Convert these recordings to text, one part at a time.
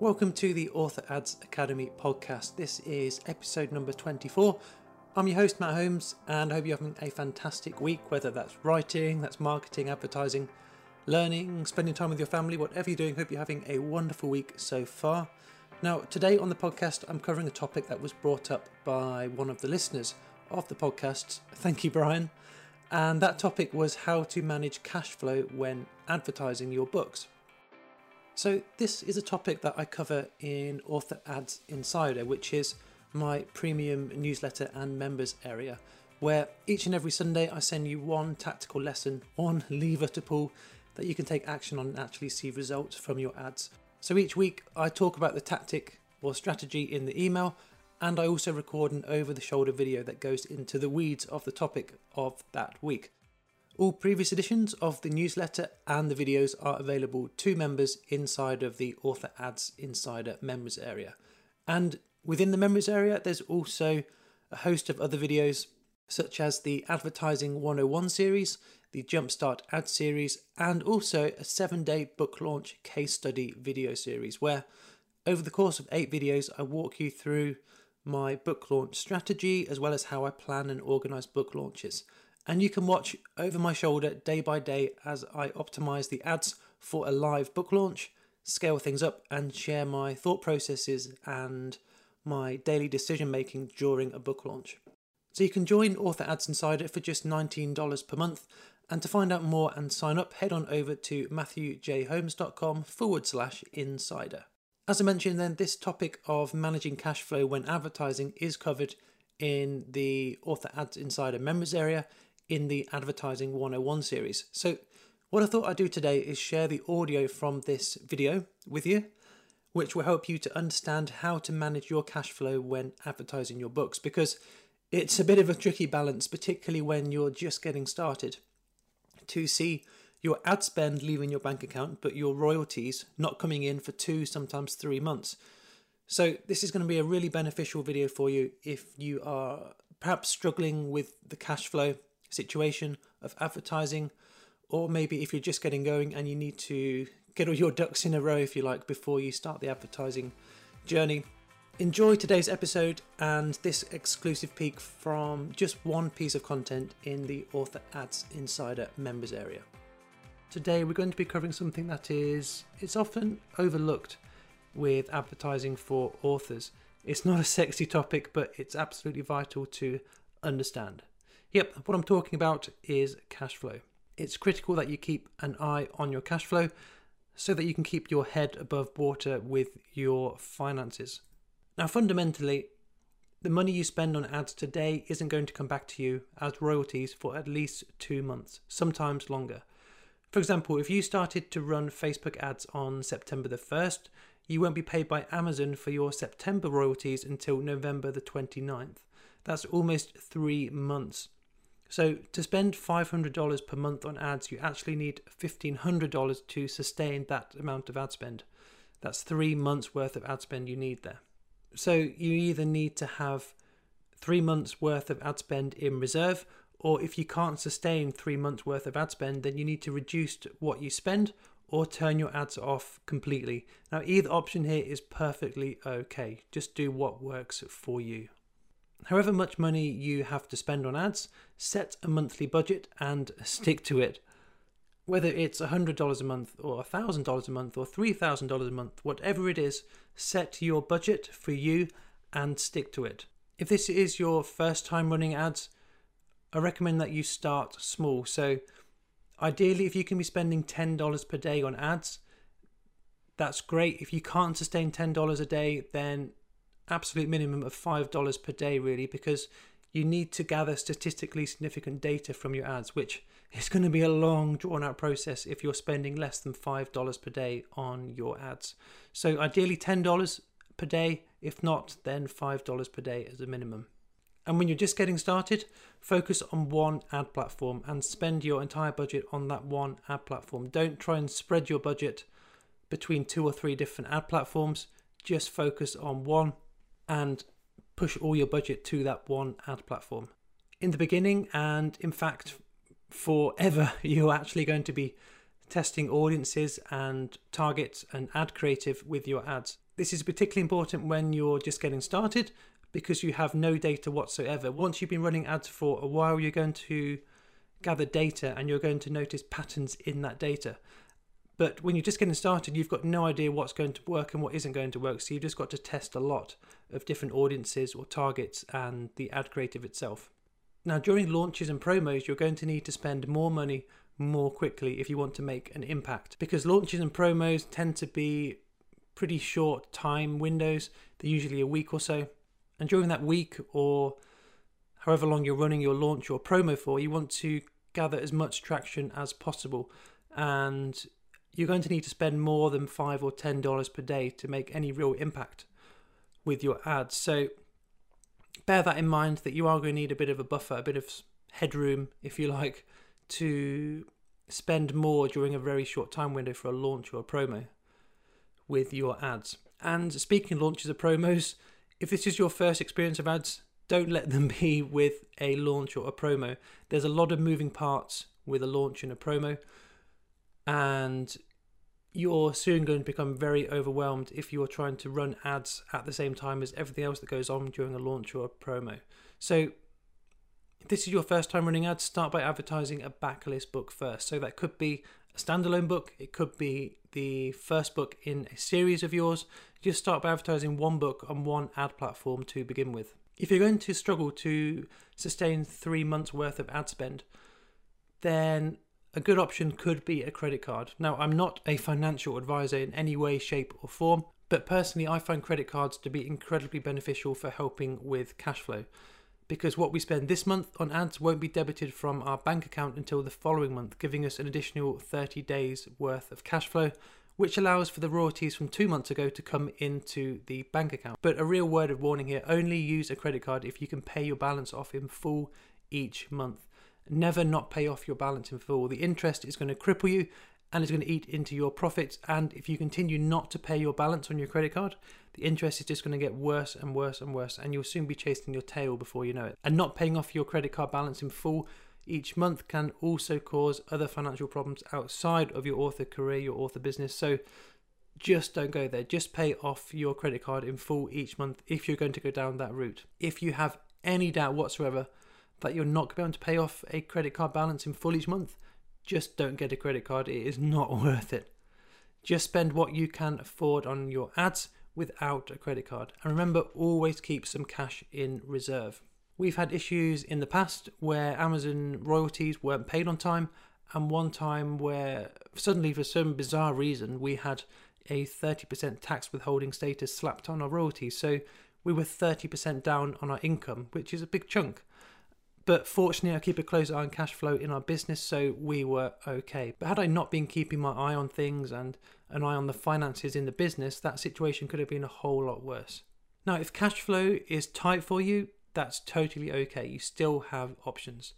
Welcome to the Author Ads Academy podcast. This is episode number 24. I'm your host, Matt Holmes, and I hope you're having a fantastic week, whether that's writing, that's marketing, advertising, learning, spending time with your family, whatever you're doing. Hope you're having a wonderful week so far. Now, today on the podcast, I'm covering a topic that was brought up by one of the listeners of the podcast. Thank you, Brian. And that topic was how to manage cash flow when advertising your books. So, this is a topic that I cover in Author Ads Insider, which is my premium newsletter and members area, where each and every Sunday I send you one tactical lesson, one lever to pull that you can take action on and actually see results from your ads. So, each week I talk about the tactic or strategy in the email, and I also record an over the shoulder video that goes into the weeds of the topic of that week. All previous editions of the newsletter and the videos are available to members inside of the Author Ads Insider members area. And within the members area, there's also a host of other videos, such as the Advertising 101 series, the Jumpstart Ad series, and also a seven day book launch case study video series, where over the course of eight videos, I walk you through my book launch strategy as well as how I plan and organize book launches and you can watch over my shoulder day by day as I optimize the ads for a live book launch, scale things up, and share my thought processes and my daily decision making during a book launch. So you can join Author Ads Insider for just $19 per month. And to find out more and sign up, head on over to matthewjholmes.com forward slash insider. As I mentioned, then, this topic of managing cash flow when advertising is covered in the Author Ads Insider members area in the Advertising 101 series. So, what I thought I'd do today is share the audio from this video with you, which will help you to understand how to manage your cash flow when advertising your books because it's a bit of a tricky balance, particularly when you're just getting started. To see your ad spend leaving your bank account, but your royalties not coming in for two, sometimes three months. So, this is going to be a really beneficial video for you if you are perhaps struggling with the cash flow situation of advertising, or maybe if you're just getting going and you need to get all your ducks in a row, if you like, before you start the advertising journey. Enjoy today's episode and this exclusive peek from just one piece of content in the Author Ads Insider members area. Today we're going to be covering something that is it's often overlooked with advertising for authors. It's not a sexy topic, but it's absolutely vital to understand. Yep, what I'm talking about is cash flow. It's critical that you keep an eye on your cash flow so that you can keep your head above water with your finances. Now, fundamentally, the money you spend on ads today isn't going to come back to you as royalties for at least two months, sometimes longer. For example, if you started to run Facebook ads on September the 1st, you won't be paid by Amazon for your September royalties until November the 29th. That's almost three months. So to spend $500 per month on ads, you actually need $1,500 to sustain that amount of ad spend. That's three months worth of ad spend you need there. So you either need to have three months worth of ad spend in reserve, or if you can't sustain three months worth of ad spend, then you need to reduce what you spend or turn your ads off completely. Now, either option here is perfectly okay. Just do what works for you. However much money you have to spend on ads, set a monthly budget and stick to it. Whether it's $100 a month or $1,000 a month or $3,000 a month, whatever it is, set your budget for you and stick to it. If this is your first time running ads, I recommend that you start small. So, ideally, if you can be spending $10 per day on ads, that's great. If you can't sustain $10 a day, then absolute minimum of $5 per day, really, because you need to gather statistically significant data from your ads, which is going to be a long, drawn out process if you're spending less than $5 per day on your ads. So, ideally, $10 per day. If not, then $5 per day as a minimum. And when you're just getting started, focus on one ad platform and spend your entire budget on that one ad platform. Don't try and spread your budget between two or three different ad platforms. Just focus on one and push all your budget to that one ad platform. In the beginning, and in fact, forever, you're actually going to be testing audiences and targets and ad creative with your ads. This is particularly important when you're just getting started because you have no data whatsoever. Once you've been running ads for a while, you're going to gather data and you're going to notice patterns in that data. But when you're just getting started, you've got no idea what's going to work and what isn't going to work. So you've just got to test a lot of different audiences or targets and the ad creative itself. Now, during launches and promos, you're going to need to spend more money more quickly if you want to make an impact because launches and promos tend to be pretty short time windows. They're usually a week or so. And during that week or however long you're running your launch or promo for, you want to gather as much traction as possible. And you're going to need to spend more than five or ten dollars per day to make any real impact with your ads. So bear that in mind that you are going to need a bit of a buffer, a bit of headroom, if you like, to spend more during a very short time window for a launch or a promo with your ads. And speaking of launches or promos, if this is your first experience of ads, don't let them be with a launch or a promo. There's a lot of moving parts with a launch and a promo and you're soon going to become very overwhelmed if you're trying to run ads at the same time as everything else that goes on during a launch or a promo. So, if this is your first time running ads, start by advertising a backlist book first. So, that could be a standalone book, it could be the first book in a series of yours. Just start by advertising one book on one ad platform to begin with. If you're going to struggle to sustain three months worth of ad spend, then a good option could be a credit card. Now, I'm not a financial advisor in any way, shape, or form, but personally, I find credit cards to be incredibly beneficial for helping with cash flow because what we spend this month on ads won't be debited from our bank account until the following month, giving us an additional 30 days worth of cash flow, which allows for the royalties from two months ago to come into the bank account. But a real word of warning here only use a credit card if you can pay your balance off in full each month. Never not pay off your balance in full. The interest is going to cripple you and it's going to eat into your profits. And if you continue not to pay your balance on your credit card, the interest is just going to get worse and worse and worse, and you'll soon be chasing your tail before you know it. And not paying off your credit card balance in full each month can also cause other financial problems outside of your author career, your author business. So just don't go there. Just pay off your credit card in full each month if you're going to go down that route. If you have any doubt whatsoever that you're not going to be able to pay off a credit card balance in full each month, just don't get a credit card. It is not worth it. Just spend what you can afford on your ads without a credit card. And remember, always keep some cash in reserve. We've had issues in the past where Amazon royalties weren't paid on time, and one time where suddenly, for some bizarre reason, we had a 30% tax withholding status slapped on our royalties. So we were 30% down on our income, which is a big chunk. But fortunately, I keep a close eye on cash flow in our business, so we were okay. But had I not been keeping my eye on things and an eye on the finances in the business, that situation could have been a whole lot worse. Now, if cash flow is tight for you, that's totally okay. You still have options.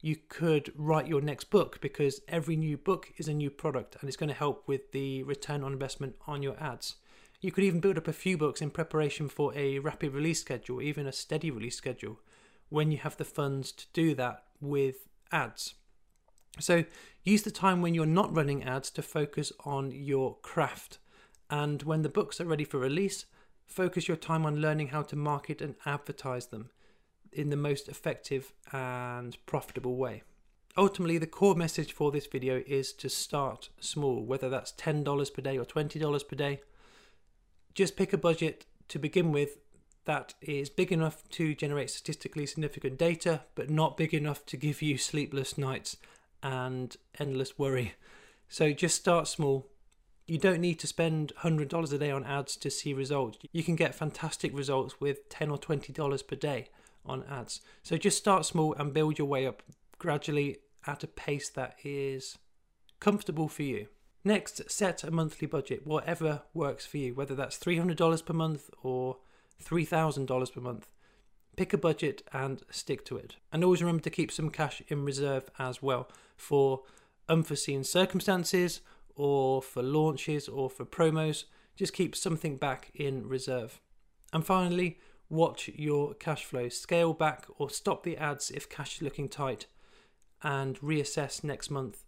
You could write your next book because every new book is a new product and it's going to help with the return on investment on your ads. You could even build up a few books in preparation for a rapid release schedule, even a steady release schedule when you have the funds to do that with ads. So use the time when you're not running ads to focus on your craft. And when the books are ready for release, focus your time on learning how to market and advertise them in the most effective and profitable way. Ultimately, the core message for this video is to start small, whether that's $10 per day or $20 per day. Just pick a budget to begin with that is big enough to generate statistically significant data, but not big enough to give you sleepless nights and endless worry. So just start small. You don't need to spend $100 a day on ads to see results. You can get fantastic results with 10 or $20 per day on ads. So just start small and build your way up gradually at a pace that is comfortable for you. Next, set a monthly budget, whatever works for you, whether that's $300 per month or $3,000 per month. Pick a budget and stick to it. And always remember to keep some cash in reserve as well for unforeseen circumstances or for launches or for promos. Just keep something back in reserve. And finally, watch your cash flow. Scale back or stop the ads if cash is looking tight and reassess next month.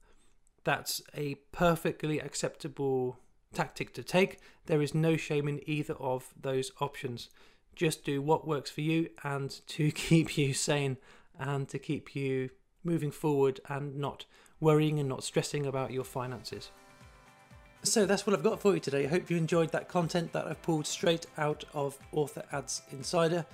That's a perfectly acceptable tactic to take. There is no shame in either of those options. Just do what works for you and to keep you sane and to keep you moving forward and not worrying and not stressing about your finances. So that's what I've got for you today. I hope you enjoyed that content that I've pulled straight out of Author Ads Insider.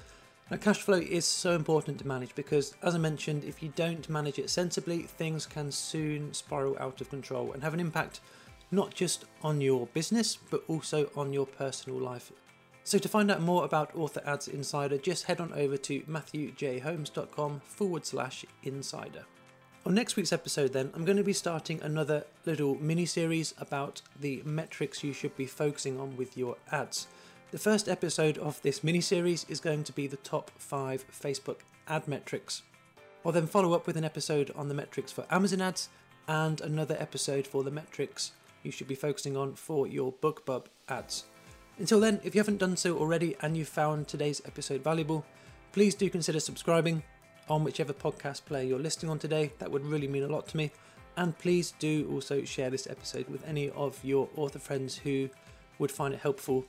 Now, cash flow is so important to manage because, as I mentioned, if you don't manage it sensibly, things can soon spiral out of control and have an impact not just on your business but also on your personal life. So, to find out more about Author Ads Insider, just head on over to matthewjholmes.com forward slash insider. On next week's episode, then, I'm going to be starting another little mini series about the metrics you should be focusing on with your ads. The first episode of this mini series is going to be the top five Facebook ad metrics. I'll then follow up with an episode on the metrics for Amazon ads and another episode for the metrics you should be focusing on for your BookBub ads. Until then, if you haven't done so already and you found today's episode valuable, please do consider subscribing on whichever podcast player you're listening on today. That would really mean a lot to me. And please do also share this episode with any of your author friends who would find it helpful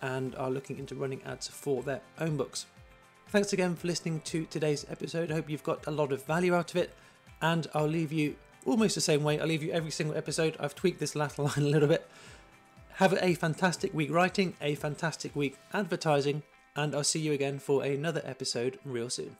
and are looking into running ads for their own books. Thanks again for listening to today's episode. I hope you've got a lot of value out of it, and I'll leave you almost the same way. I'll leave you every single episode. I've tweaked this last line a little bit. Have a fantastic week writing, a fantastic week advertising, and I'll see you again for another episode real soon.